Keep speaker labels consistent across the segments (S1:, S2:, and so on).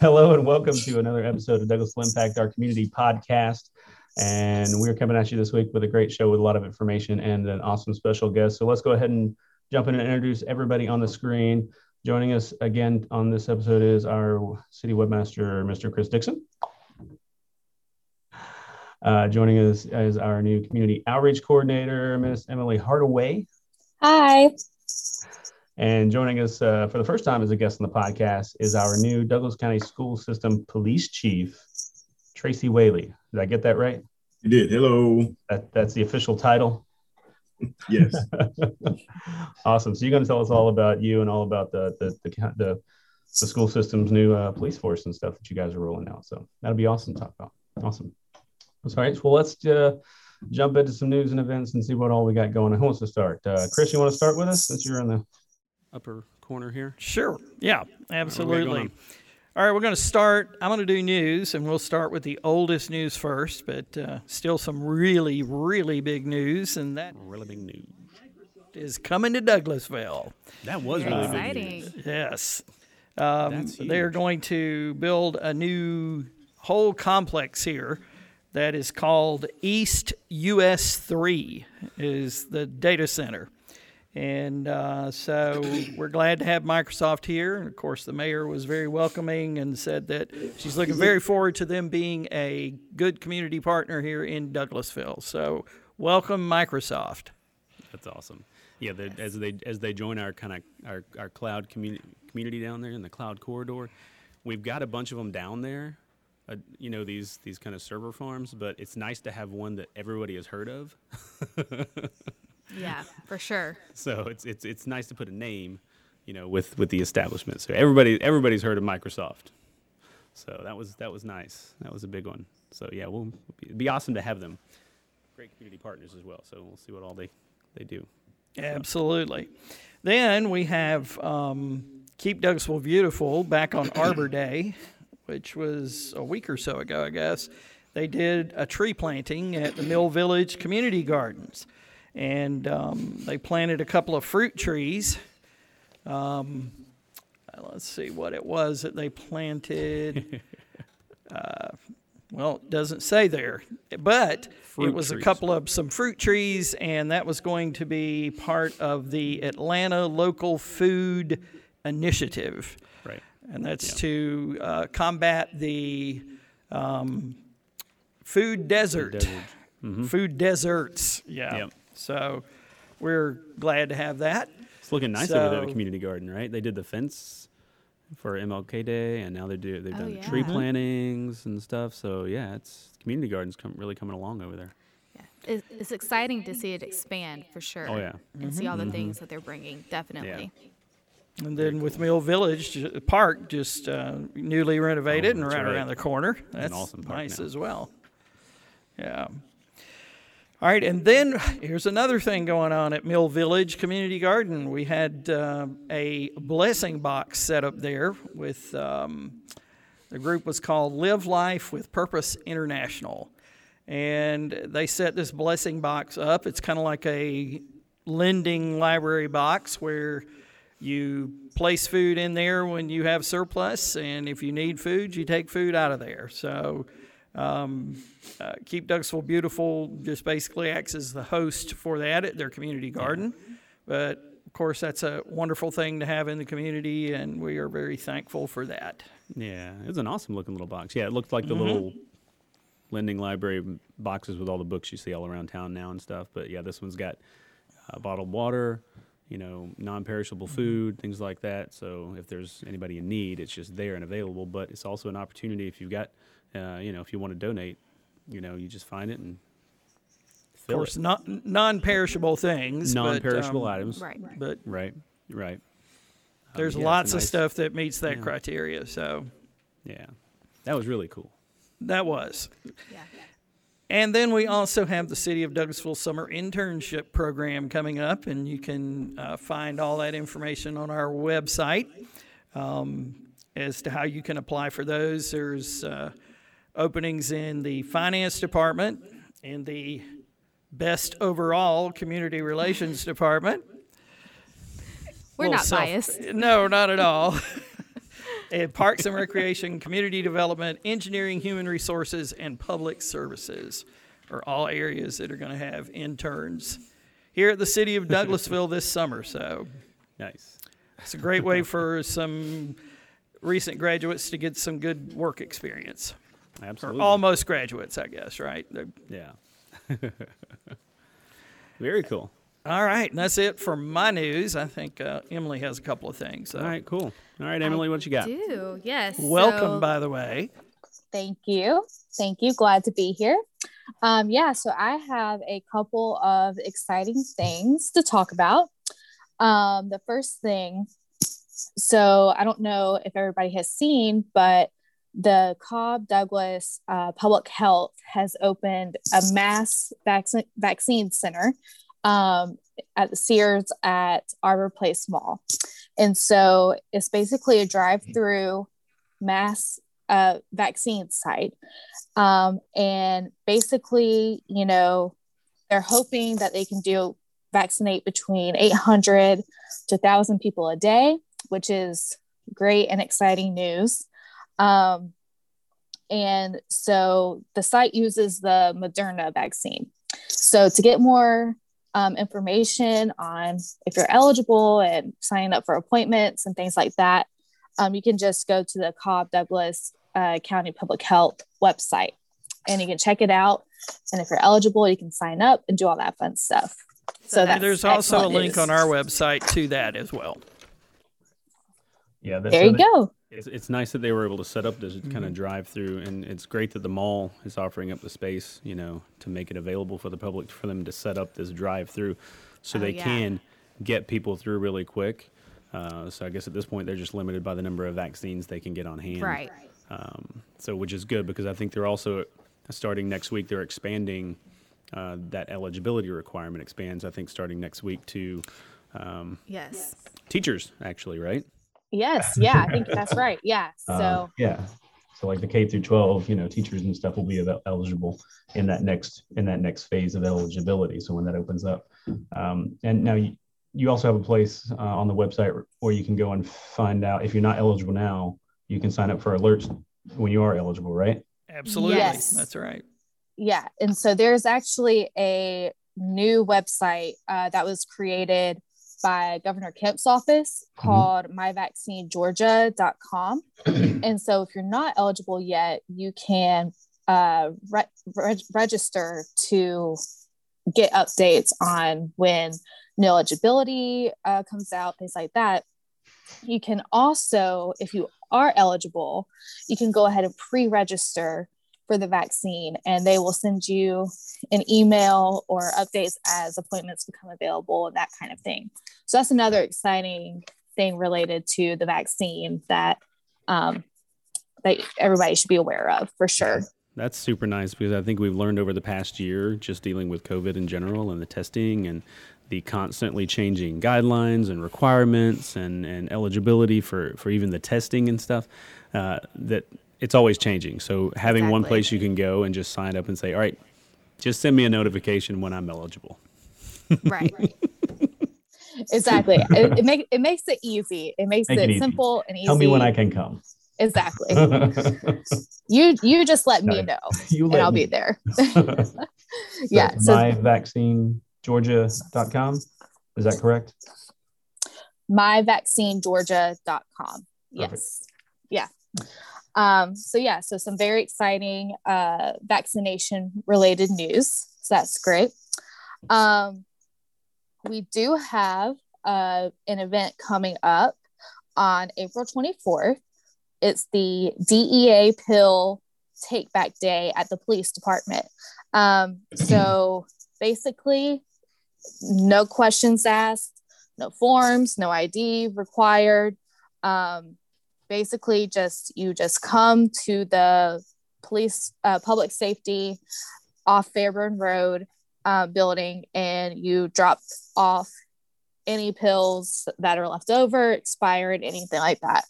S1: Hello and welcome to another episode of Douglasville Impact, our community podcast. And we're coming at you this week with a great show with a lot of information and an awesome special guest. So let's go ahead and jump in and introduce everybody on the screen. Joining us again on this episode is our city webmaster, Mr. Chris Dixon. Uh, joining us is our new community outreach coordinator, Miss Emily Hardaway.
S2: Hi.
S1: And joining us uh, for the first time as a guest on the podcast is our new Douglas County School System Police Chief, Tracy Whaley. Did I get that right?
S3: You did. Hello.
S1: That, that's the official title.
S3: Yes.
S1: awesome. So you're going to tell us all about you and all about the the the, the, the school system's new uh, police force and stuff that you guys are rolling out. So that'll be awesome to talk about. Awesome. All right. Well, let's uh, jump into some news and events and see what all we got going on. Who wants to start? Uh, Chris, you want to start with us since you're in the
S4: upper corner here?
S5: Sure. Yeah, absolutely. All right, we're going to start. I'm going to do news, and we'll start with the oldest news first, but uh, still some really, really big news, and that
S4: really big news
S5: is coming to Douglasville.
S4: That was really exciting.
S5: Big news. Yes, um, they're going to build a new whole complex here that is called East US Three, is the data center. And uh, so we're glad to have Microsoft here. And of course, the mayor was very welcoming and said that she's looking very forward to them being a good community partner here in Douglasville. So welcome, Microsoft.
S4: That's awesome. Yeah, as they as they join our kind of our, our cloud community community down there in the cloud corridor, we've got a bunch of them down there. Uh, you know these these kind of server farms, but it's nice to have one that everybody has heard of.
S2: Yeah, for sure.
S4: so it's it's it's nice to put a name, you know, with with the establishment. So everybody everybody's heard of Microsoft. So that was that was nice. That was a big one. So yeah, we'll it'd be awesome to have them. Great community partners as well. So we'll see what all they they do.
S5: Absolutely. Then we have um, Keep Douglasville Beautiful back on Arbor Day, which was a week or so ago, I guess. They did a tree planting at the Mill Village Community Gardens and um, they planted a couple of fruit trees. Um, let's see what it was that they planted. uh, well, it doesn't say there, but fruit it was trees. a couple of some fruit trees, and that was going to be part of the Atlanta Local Food Initiative.
S4: Right.
S5: And that's yeah. to uh, combat the um, food desert. Food, desert. Mm-hmm. food deserts. Yeah. Yep. So we're glad to have that.
S4: It's looking nice so, over there at Community Garden, right? They did the fence for MLK Day, and now they do they've oh, done yeah. tree mm-hmm. plantings and stuff. So yeah, it's Community Garden's come, really coming along over there.
S2: Yeah, it's, exciting to see it expand for sure.
S4: Oh yeah,
S2: and mm-hmm. see all the mm-hmm. things that they're bringing. Definitely.
S5: Yeah. And then with Mill Village Park, just uh, newly renovated oh, and right, right, around the corner. That's awesome nice now. as well. Yeah. All right, and then here's another thing going on at Mill Village Community Garden. We had uh, a blessing box set up there with um, the group was called Live Life with Purpose International, and they set this blessing box up. It's kind of like a lending library box where you place food in there when you have surplus, and if you need food, you take food out of there. So um, uh, Keep Douglasville Beautiful just basically acts as the host for that at their community garden. But of course, that's a wonderful thing to have in the community, and we are very thankful for that.
S4: Yeah, it's an awesome looking little box. Yeah, it looked like the mm-hmm. little lending library boxes with all the books you see all around town now and stuff. But yeah, this one's got uh, bottled water, you know, non-perishable mm-hmm. food, things like that. So if there's anybody in need, it's just there and available. But it's also an opportunity if you've got, uh, you know, if you want to donate, you know, you just find it and
S5: of course, it. not non-perishable things,
S4: non-perishable
S5: but, um,
S4: items,
S2: right?
S4: But right, right.
S5: There's um, yeah, lots nice, of stuff that meets that yeah. criteria. So,
S4: yeah, that was really cool.
S5: That was. Yeah. And then we also have the City of Douglasville Summer Internship Program coming up, and you can uh, find all that information on our website um, as to how you can apply for those. There's uh, openings in the finance department, in the best overall community relations department.
S2: We're not self- biased.
S5: No, not at all. and Parks and Recreation, Community Development, Engineering, Human Resources, and Public Services are all areas that are going to have interns here at the city of Douglasville this summer. So
S4: nice.
S5: It's a great way for some recent graduates to get some good work experience.
S4: Absolutely.
S5: Or almost graduates, I guess, right? They're,
S4: yeah. Very cool.
S5: All right, and that's it for my news. I think uh, Emily has a couple of things. So.
S4: All right, cool. All right, Emily,
S2: I
S4: what you got?
S2: Do yes.
S5: Welcome,
S2: so,
S5: by the way.
S6: Thank you. Thank you. Glad to be here. Um, yeah, so I have a couple of exciting things to talk about. Um, the first thing, so I don't know if everybody has seen, but the Cobb Douglas uh, Public Health has opened a mass vac- vaccine center um, at the Sears at Arbor Place Mall. And so it's basically a drive through mass uh, vaccine site. Um, and basically, you know, they're hoping that they can do vaccinate between 800 to 1,000 people a day, which is great and exciting news. Um, and so the site uses the Moderna vaccine. So to get more um, information on if you're eligible and signing up for appointments and things like that, um, you can just go to the Cobb Douglas uh, County Public Health website and you can check it out. And if you're eligible, you can sign up and do all that fun stuff. So
S5: there's also a link news. on our website to that as well.
S1: Yeah,
S6: there you go.
S4: It's, it's nice that they were able to set up this mm-hmm. kind of drive through, and it's great that the mall is offering up the space, you know, to make it available for the public for them to set up this drive through, so oh, they yeah. can get people through really quick. Uh, so I guess at this point they're just limited by the number of vaccines they can get on hand.
S2: Right.
S4: Um, so which is good because I think they're also starting next week. They're expanding uh, that eligibility requirement expands. I think starting next week to um,
S2: yes
S4: teachers actually right.
S6: Yes, yeah, I think that's right. Yeah. Uh, so uh,
S1: yeah. So like the K through 12, you know, teachers and stuff will be eligible in that next in that next phase of eligibility. So when that opens up, um, and now you, you also have a place uh, on the website where you can go and find out if you're not eligible now, you can sign up for alerts when you are eligible, right?
S5: Absolutely. Yes. That's right.
S6: Yeah. And so there's actually a new website uh, that was created by Governor Kemp's office mm-hmm. called mm-hmm. myvaccinegeorgia.com. and so if you're not eligible yet, you can uh, re- re- register to get updates on when new eligibility uh, comes out, things like that. You can also, if you are eligible, you can go ahead and pre register for the vaccine and they will send you an email or updates as appointments become available and that kind of thing. So that's another exciting thing related to the vaccine that um, that everybody should be aware of for sure.
S4: That's super nice because I think we've learned over the past year just dealing with COVID in general and the testing and the constantly changing guidelines and requirements and, and eligibility for, for even the testing and stuff uh, that it's always changing. So having exactly. one place you can go and just sign up and say, all right, just send me a notification when I'm eligible.
S2: Right.
S6: exactly. It, it, make, it makes it easy. It makes Make it, it simple and easy.
S1: Tell me when I can come.
S6: Exactly. you you just let me know, you and I'll me. be there. yeah.
S1: So, myvaccinegeorgia.com. Is that correct?
S6: myvaccinegeorgia.com. Yes. Perfect. Yeah. Um, so yeah, so some very exciting uh, vaccination related news. So that's great. Um, we do have uh, an event coming up on April 24th. It's the DEA pill take back day at the police department. Um, so basically, no questions asked, no forms, no ID required. Um, basically just you just come to the police uh, public safety off fairburn road uh, building and you drop off any pills that are left over expired anything like that.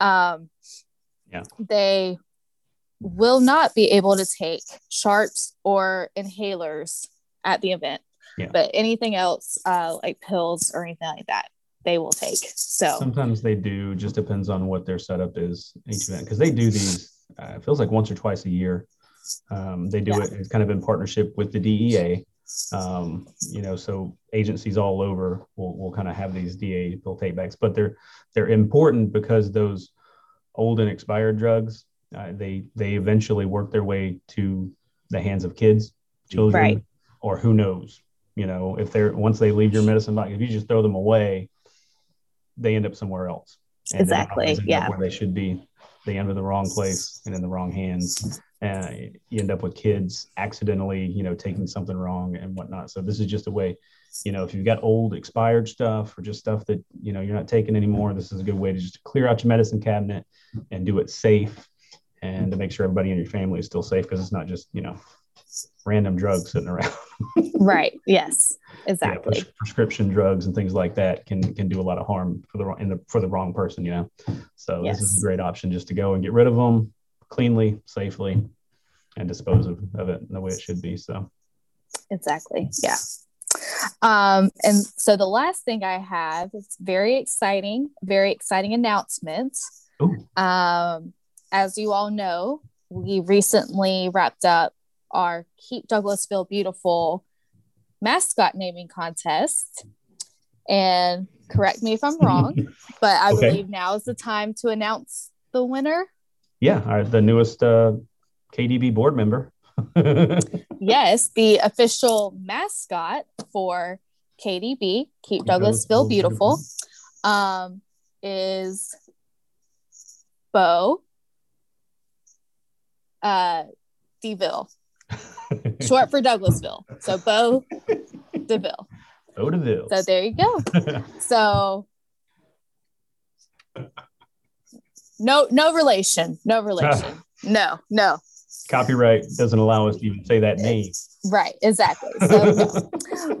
S6: Um,
S1: yeah.
S6: they will not be able to take sharps or inhalers at the event. Yeah. but anything else uh, like pills or anything like that they will take. So
S1: sometimes they do. Just depends on what their setup is each event because they do these. Uh, it feels like once or twice a year. Um, they do yeah. it it's kind of in partnership with the DEA. Um, you know, so agencies all over will, will kind of have these DA bill take backs, but they're they're important because those old and expired drugs uh, they they eventually work their way to the hands of kids, children, right. or who knows. You know, if they're once they leave your medicine box, if you just throw them away, they end up somewhere else.
S6: Exactly. Yeah.
S1: Where they should be. They end up in the wrong place and in the wrong hands. And you end up with kids accidentally, you know, taking something wrong and whatnot. So this is just a way, you know, if you've got old expired stuff or just stuff that, you know, you're not taking anymore, this is a good way to just clear out your medicine cabinet and do it safe and to make sure everybody in your family is still safe because it's not just, you know, random drugs sitting around.
S6: right. Yes. Exactly.
S1: Yeah, prescription drugs and things like that can can do a lot of harm for the in the for the wrong person. You know, so yes. this is a great option just to go and get rid of them cleanly, safely, and dispose of, of it in the way it should be. So.
S6: Exactly. Yeah. Um, and so the last thing I have is very exciting, very exciting announcement. Um, as you all know, we recently wrapped up our Keep Douglasville Beautiful mascot naming contest. And correct me if I'm wrong, but I okay. believe now is the time to announce the winner.
S1: Yeah, our, the newest uh, KDB board member.
S6: yes, the official mascot for KDB, Keep Douglasville Beautiful, um, is Bo uh, DeVille, short for Douglasville. So Bo DeVille.
S1: Bo DeVille.
S6: So there you go. so no, no relation. No relation. no, no.
S1: Copyright doesn't allow us to even say that name.
S6: Right, exactly. So,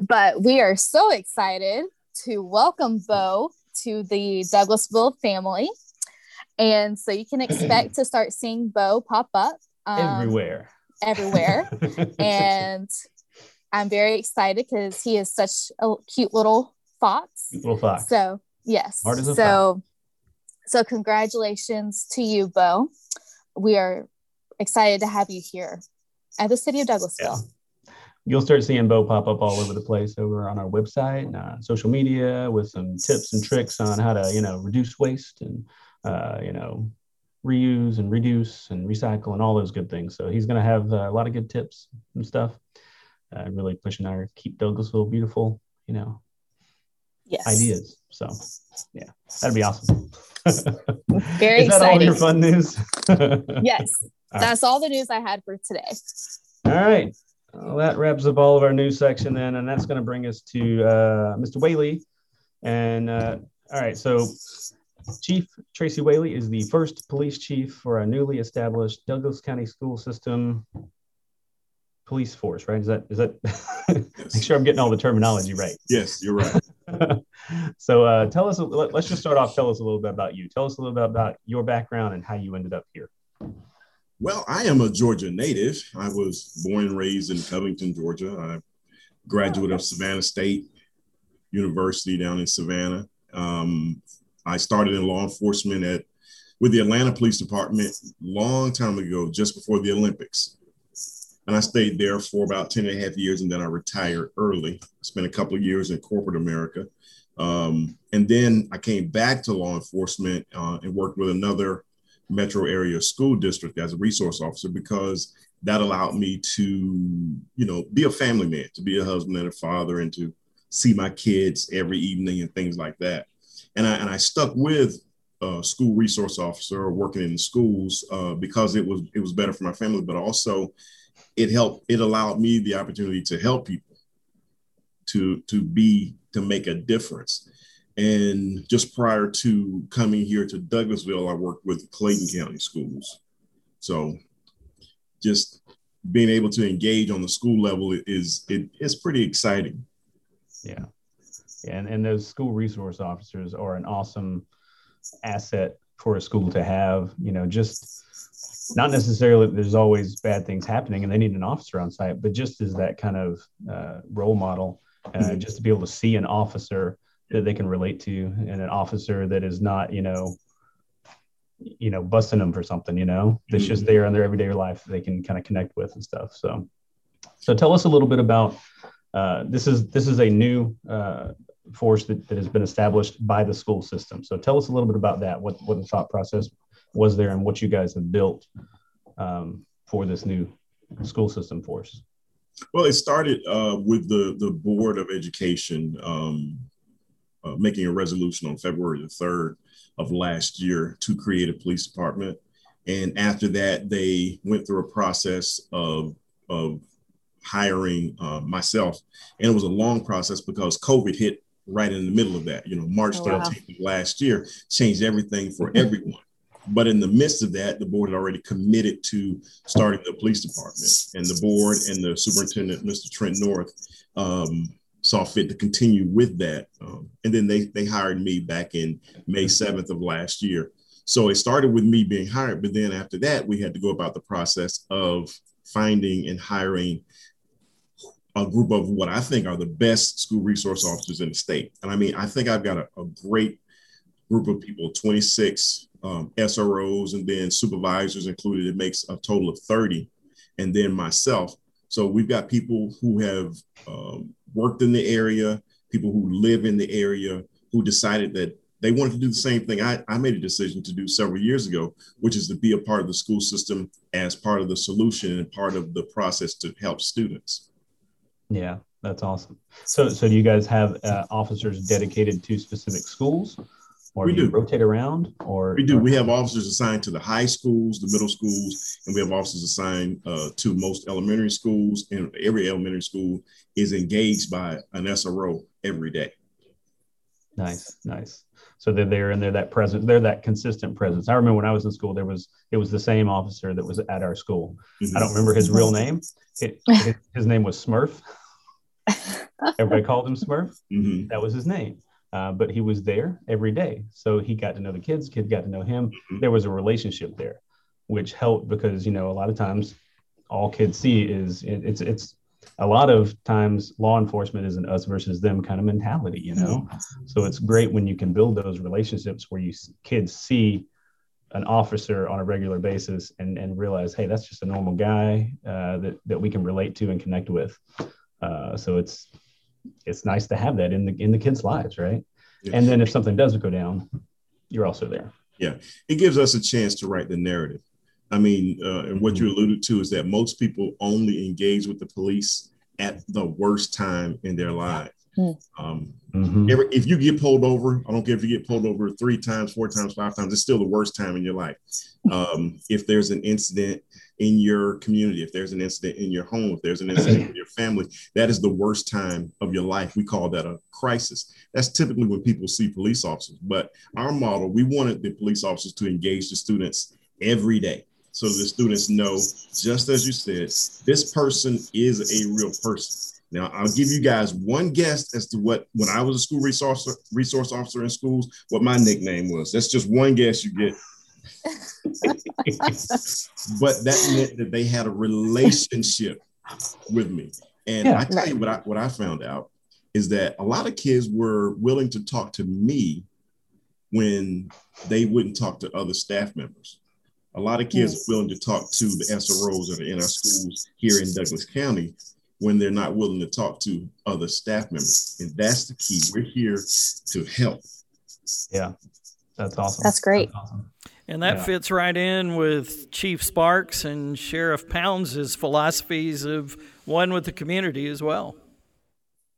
S6: but we are so excited to welcome Bo to the Douglasville family. And so you can expect to start seeing Bo pop up
S1: um, everywhere.
S6: Everywhere. and I'm very excited because he is such a cute little fox.
S1: Cute little fox.
S6: So yes. so so congratulations to you, Bo. We are excited to have you here at the city of Douglasville. Yeah.
S1: You'll start seeing Bo pop up all over the place over on our website and uh, social media with some tips and tricks on how to, you know, reduce waste and, uh, you know, reuse and reduce and recycle and all those good things. So he's going to have uh, a lot of good tips and stuff. Uh, really pushing our keep Douglasville beautiful, you know,
S6: yes.
S1: ideas. So yeah, that'd be awesome.
S6: Very
S1: Is that
S6: exciting.
S1: all your fun news?
S6: yes, all that's right. all the news I had for today.
S1: All right. Well, that wraps up all of our news section then, and that's going to bring us to uh, Mr. Whaley. And uh, all right, so Chief Tracy Whaley is the first police chief for a newly established Douglas County school system police force, right? Is that is that yes. make sure I'm getting all the terminology right?
S3: Yes, you're right.
S1: so uh, tell us. Let, us just start off. Tell us a little bit about you. Tell us a little bit about your background and how you ended up here.
S3: Well, I am a Georgia native. I was born and raised in Covington, Georgia. I graduate of Savannah State University down in Savannah. Um, I started in law enforcement at with the Atlanta Police Department long time ago, just before the Olympics. And I stayed there for about 10 and a half years and then I retired early. I Spent a couple of years in corporate America. Um, and then I came back to law enforcement uh, and worked with another metro area school district as a resource officer because that allowed me to, you know, be a family man, to be a husband and a father and to see my kids every evening and things like that and I, and I stuck with uh, school resource officer working in schools uh, because it was it was better for my family, but also it helped it allowed me the opportunity to help people to to be to make a difference. And just prior to coming here to Douglasville, I worked with Clayton County Schools. So just being able to engage on the school level is it is pretty exciting.
S1: Yeah and and those school resource officers are an awesome asset for a school to have you know just not necessarily there's always bad things happening and they need an officer on site but just as that kind of uh, role model uh, mm-hmm. just to be able to see an officer that they can relate to and an officer that is not you know you know busting them for something you know that's mm-hmm. just there in their everyday life they can kind of connect with and stuff so so tell us a little bit about uh, this is this is a new uh, force that, that has been established by the school system so tell us a little bit about that what what the thought process was there and what you guys have built um, for this new school system force
S3: well it started uh, with the the board of education um, uh, making a resolution on February the 3rd of last year to create a police department. And after that, they went through a process of, of hiring uh, myself. And it was a long process because COVID hit right in the middle of that. You know, March 13th wow. of last year changed everything for everyone. But in the midst of that, the board had already committed to starting the police department. And the board and the superintendent, Mr. Trent North, um, saw fit to continue with that. Um, and then they, they hired me back in May 7th of last year. So it started with me being hired, but then after that, we had to go about the process of finding and hiring a group of what I think are the best school resource officers in the state. And I mean, I think I've got a, a great group of people 26 um, SROs and then supervisors included. It makes a total of 30. And then myself. So we've got people who have um, worked in the area, people who live in the area, who decided that they wanted to do the same thing I, I made a decision to do several years ago, which is to be a part of the school system as part of the solution and part of the process to help students.
S1: Yeah, that's awesome. So, so do you guys have uh, officers dedicated to specific schools? or we do, do rotate around or
S3: we do we have officers assigned to the high schools the middle schools and we have officers assigned uh, to most elementary schools and every elementary school is engaged by an sro every day
S1: nice nice so they're there and they're that presence they're that consistent presence i remember when i was in school there was it was the same officer that was at our school i don't remember his real name it, his, his name was smurf everybody called him smurf mm-hmm. that was his name uh, but he was there every day. So he got to know the kids, kids got to know him. Mm-hmm. There was a relationship there, which helped because, you know, a lot of times all kids see is it, it's, it's a lot of times law enforcement is an us versus them kind of mentality, you know? So it's great when you can build those relationships where you kids see an officer on a regular basis and, and realize, hey, that's just a normal guy uh, that, that we can relate to and connect with. Uh, so it's it's nice to have that in the in the kids' lives, right? Yes. And then if something doesn't go down, you're also there.
S3: Yeah, it gives us a chance to write the narrative. I mean, uh, and what mm-hmm. you alluded to is that most people only engage with the police at the worst time in their lives. Mm-hmm. Um, mm-hmm. every, if you get pulled over, I don't care if you get pulled over three times, four times, five times, it's still the worst time in your life. Um, if there's an incident in your community, if there's an incident in your home, if there's an incident in your family, that is the worst time of your life. We call that a crisis. That's typically when people see police officers. But our model, we wanted the police officers to engage the students every day so the students know, just as you said, this person is a real person. Now, I'll give you guys one guess as to what, when I was a school resource resource officer in schools, what my nickname was. That's just one guess you get. but that meant that they had a relationship with me. And yeah, I tell right. you what I what I found out is that a lot of kids were willing to talk to me when they wouldn't talk to other staff members. A lot of kids yes. are willing to talk to the SROs that are in our schools here in Douglas County when they're not willing to talk to other staff members. And that's the key. We're here to help.
S1: Yeah, that's awesome.
S6: That's great. That's awesome.
S5: And that yeah. fits right in with Chief Sparks and Sheriff Pounds' philosophies of one with the community as well.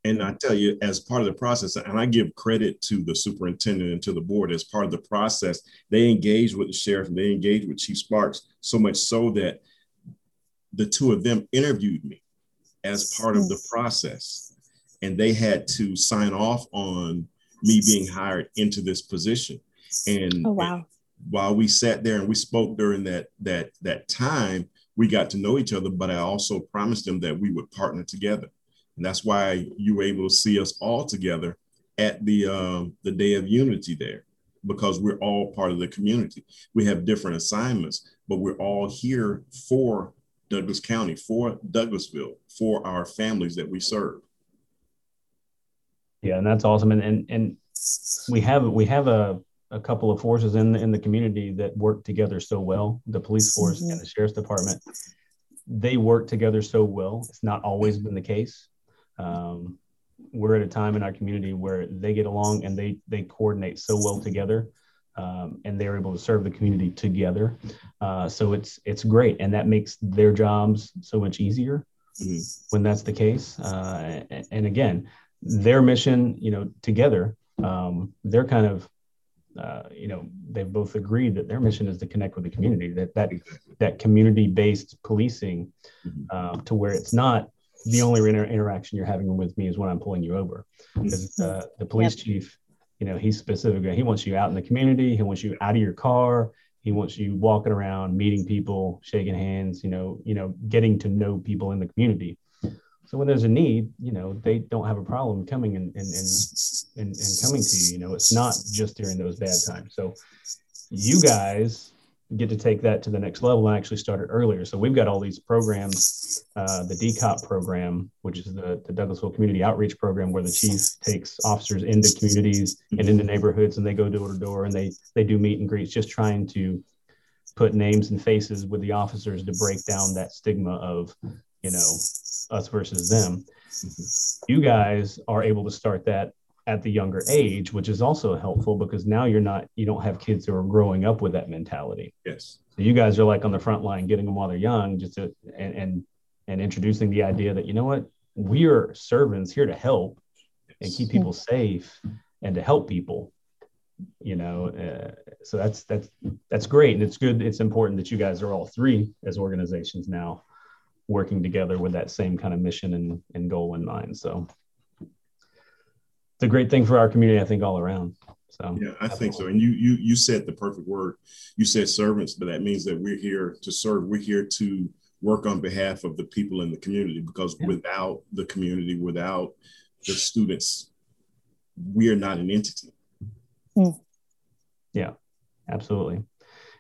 S3: And I tell you, as part of the process, and I give credit to the superintendent and to the board, as part of the process, they engaged with the sheriff and they engaged with Chief Sparks so much so that the two of them interviewed me as part of the process. And they had to sign off on me being hired into this position. And,
S6: oh, wow.
S3: and while we sat there and we spoke during that that that time, we got to know each other, but I also promised them that we would partner together. And that's why you were able to see us all together at the um, the day of unity there, because we're all part of the community. We have different assignments, but we're all here for Douglas County, for Douglasville, for our families that we serve.
S1: Yeah, and that's awesome. And and and we have we have a a couple of forces in the, in the community that work together so well. The police force mm-hmm. and the sheriff's department, they work together so well. It's not always been the case. Um, we're at a time in our community where they get along and they they coordinate so well together. Um, and they're able to serve the community together. Uh, so it's it's great, and that makes their jobs so much easier mm-hmm. when that's the case. Uh, and, and, again, their mission, you know, together, um, they're kind of uh, you know, they've both agreed that their mission is to connect with the community. That that that community-based policing, mm-hmm. uh, to where it's not the only inter- interaction you're having with me is when I'm pulling you over. Because uh, the police yep. chief, you know, he's specific. He wants you out in the community. He wants you out of your car. He wants you walking around, meeting people, shaking hands. You know, you know, getting to know people in the community. So when there's a need, you know, they don't have a problem coming and and and and, and coming to you. You know, it's not just during those bad times. So you guys get to take that to the next level and actually start it earlier. So we've got all these programs, uh, the DCOP program, which is the, the Douglasville Community Outreach Program, where the chief takes officers into communities and into neighborhoods, and they go door to door and they they do meet and greets, just trying to put names and faces with the officers to break down that stigma of, you know, us versus them. Mm-hmm. You guys are able to start that at the younger age, which is also helpful because now you're not, you don't have kids who are growing up with that mentality.
S3: Yes.
S1: So you guys are like on the front line, getting them while they're young, just to, and, and, and introducing the idea that, you know what, we are servants here to help and keep people safe and to help people you know uh, so that's that's that's great and it's good it's important that you guys are all three as organizations now working together with that same kind of mission and, and goal in mind. So it's a great thing for our community, I think, all around. So
S3: yeah, I think so. And you you you said the perfect word. You said servants, but that means that we're here to serve. We're here to work on behalf of the people in the community because yeah. without the community, without the students, we are not an entity.
S1: Mm. Yeah, absolutely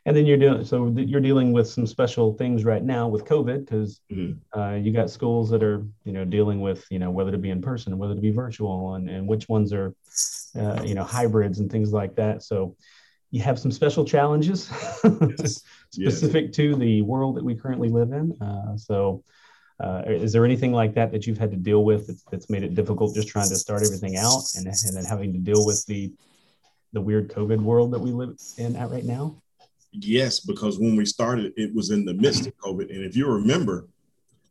S1: and then you're doing so you're dealing with some special things right now with covid because mm-hmm. uh, you got schools that are you know dealing with you know whether to be in person whether to be virtual and, and which ones are uh, you know hybrids and things like that so you have some special challenges yes. specific yes. to the world that we currently live in uh, so uh, is there anything like that that you've had to deal with that's, that's made it difficult just trying to start everything out and, and then having to deal with the the weird covid world that we live in at right now
S3: Yes, because when we started, it was in the midst of COVID. And if you remember,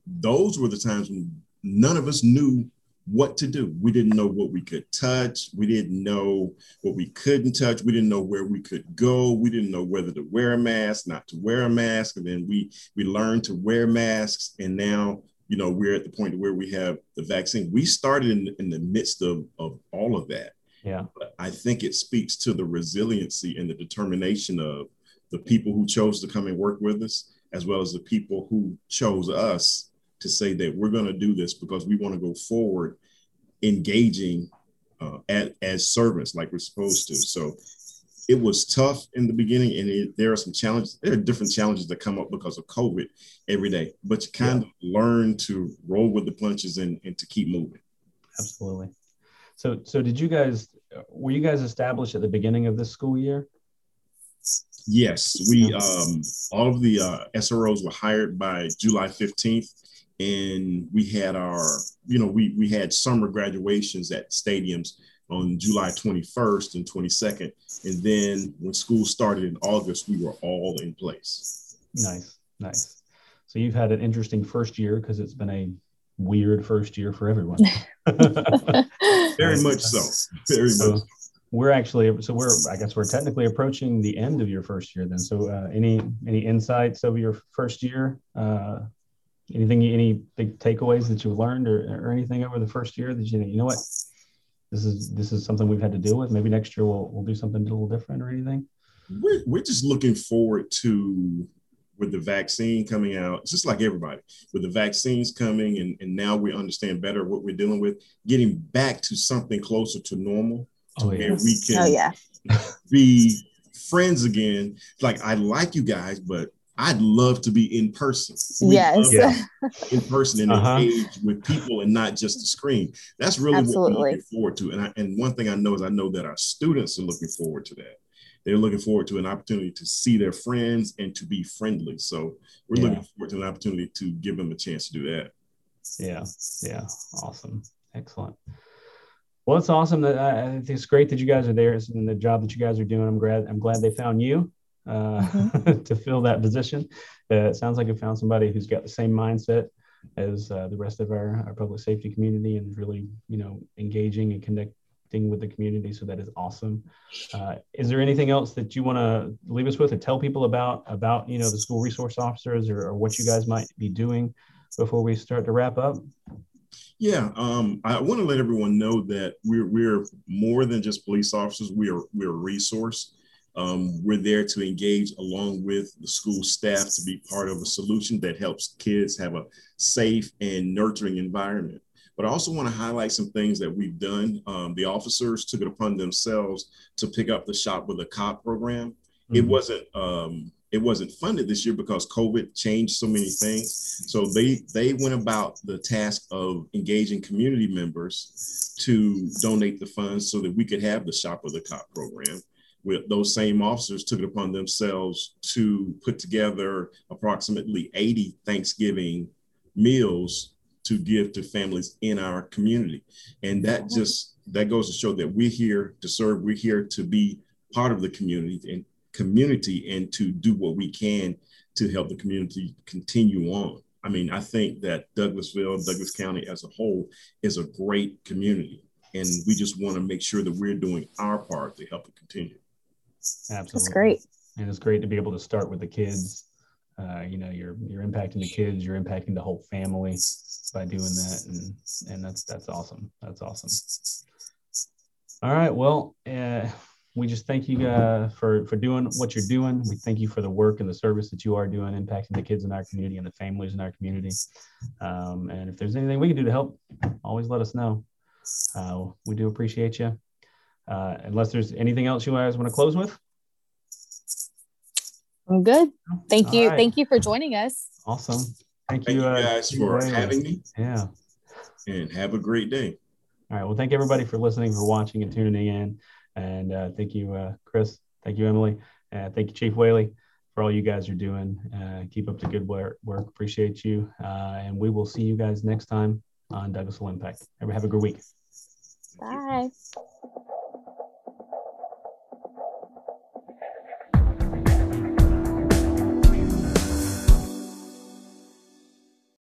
S3: those were the times when none of us knew what to do. We didn't know what we could touch. We didn't know what we couldn't touch. We didn't know where we could go. We didn't know whether to wear a mask, not to wear a mask. And then we we learned to wear masks. And now, you know, we're at the point where we have the vaccine. We started in, in the midst of, of all of that.
S1: Yeah.
S3: But I think it speaks to the resiliency and the determination of the people who chose to come and work with us, as well as the people who chose us to say that we're going to do this because we want to go forward engaging uh, at, as servants like we're supposed to. So it was tough in the beginning, and it, there are some challenges. There are different challenges that come up because of COVID every day, but you kind yeah. of learn to roll with the punches and, and to keep moving.
S1: Absolutely. So, so did you guys? Were you guys established at the beginning of this school year?
S3: Yes, we um, all of the uh, SROs were hired by July 15th, and we had our, you know, we we had summer graduations at stadiums on July 21st and 22nd, and then when school started in August, we were all in place.
S1: Nice, nice. So you've had an interesting first year because it's been a weird first year for everyone.
S3: Very much so. Very so, much
S1: we're actually so we're i guess we're technically approaching the end of your first year then. So uh, any any insights of your first year? Uh, anything any big takeaways that you've learned or, or anything over the first year that you think you know what? This is this is something we've had to deal with. Maybe next year we'll, we'll do something a little different or anything?
S3: We're, we're just looking forward to with the vaccine coming out just like everybody with the vaccines coming and, and now we understand better what we're dealing with getting back to something closer to normal oh, yeah. where we can oh, yeah. be friends again. Like I like you guys, but I'd love to be in person.
S6: We yes.
S3: in person and uh-huh. engage with people and not just the screen. That's really Absolutely. what we're looking forward to. And, I, and one thing I know is I know that our students are looking forward to that. They're looking forward to an opportunity to see their friends and to be friendly. So we're yeah. looking forward to an opportunity to give them a chance to do that.
S1: Yeah. Yeah. Awesome. Excellent. Well, it's awesome that I think it's great that you guys are there and the job that you guys are doing. I'm glad. I'm glad they found you uh, mm-hmm. to fill that position. Uh, it sounds like you found somebody who's got the same mindset as uh, the rest of our, our public safety community and really, you know, engaging and connecting with the community. So that is awesome. Uh, is there anything else that you want to leave us with or tell people about about you know the school resource officers or, or what you guys might be doing before we start to wrap up?
S3: Yeah, um, I want to let everyone know that we're we're more than just police officers. We are we're a resource. Um, we're there to engage along with the school staff to be part of a solution that helps kids have a safe and nurturing environment. But I also want to highlight some things that we've done. Um, the officers took it upon themselves to pick up the Shop with a Cop program. Mm-hmm. It wasn't um, it wasn't funded this year because COVID changed so many things. So they they went about the task of engaging community members to donate the funds so that we could have the Shop with the Cop program with those same officers took it upon themselves to put together approximately 80 Thanksgiving meals to give to families in our community. And that mm-hmm. just that goes to show that we're here to serve, we're here to be part of the community and community and to do what we can to help the community continue on. I mean, I think that Douglasville, Douglas County as a whole is a great community. And we just want to make sure that we're doing our part to help it continue.
S1: Absolutely.
S6: That's great.
S1: And it's great to be able to start with the kids. Uh, you know, you're you're impacting the kids, you're impacting the whole family by doing that, and and that's that's awesome. That's awesome. All right. Well, uh, we just thank you uh, for for doing what you're doing. We thank you for the work and the service that you are doing, impacting the kids in our community and the families in our community. Um, and if there's anything we can do to help, always let us know. Uh, we do appreciate you. Uh, unless there's anything else you guys want to close with.
S6: I'm good. Thank you. Right. Thank you for joining us.
S1: Awesome.
S3: Thank, thank you, you, uh, guys uh, for having me.
S1: Yeah.
S3: And have a great day.
S1: All right. Well, thank everybody for listening, for watching, and tuning in. And uh, thank you, uh, Chris. Thank you, Emily. Uh, thank you, Chief Whaley, for all you guys are doing. Uh, keep up the good work. Appreciate you. Uh, and we will see you guys next time on Douglasville Impact. Have a good week.
S6: Bye.